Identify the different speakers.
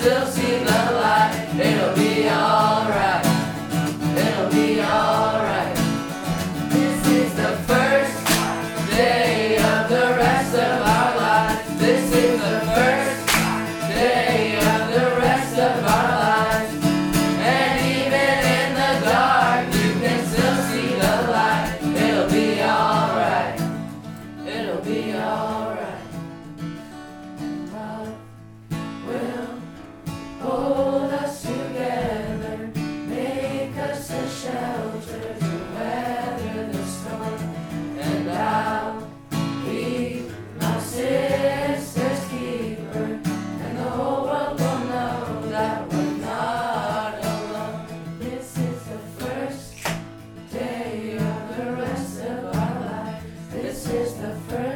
Speaker 1: still see the light. It'll be alright. It'll be alright. of our lives. This is the first.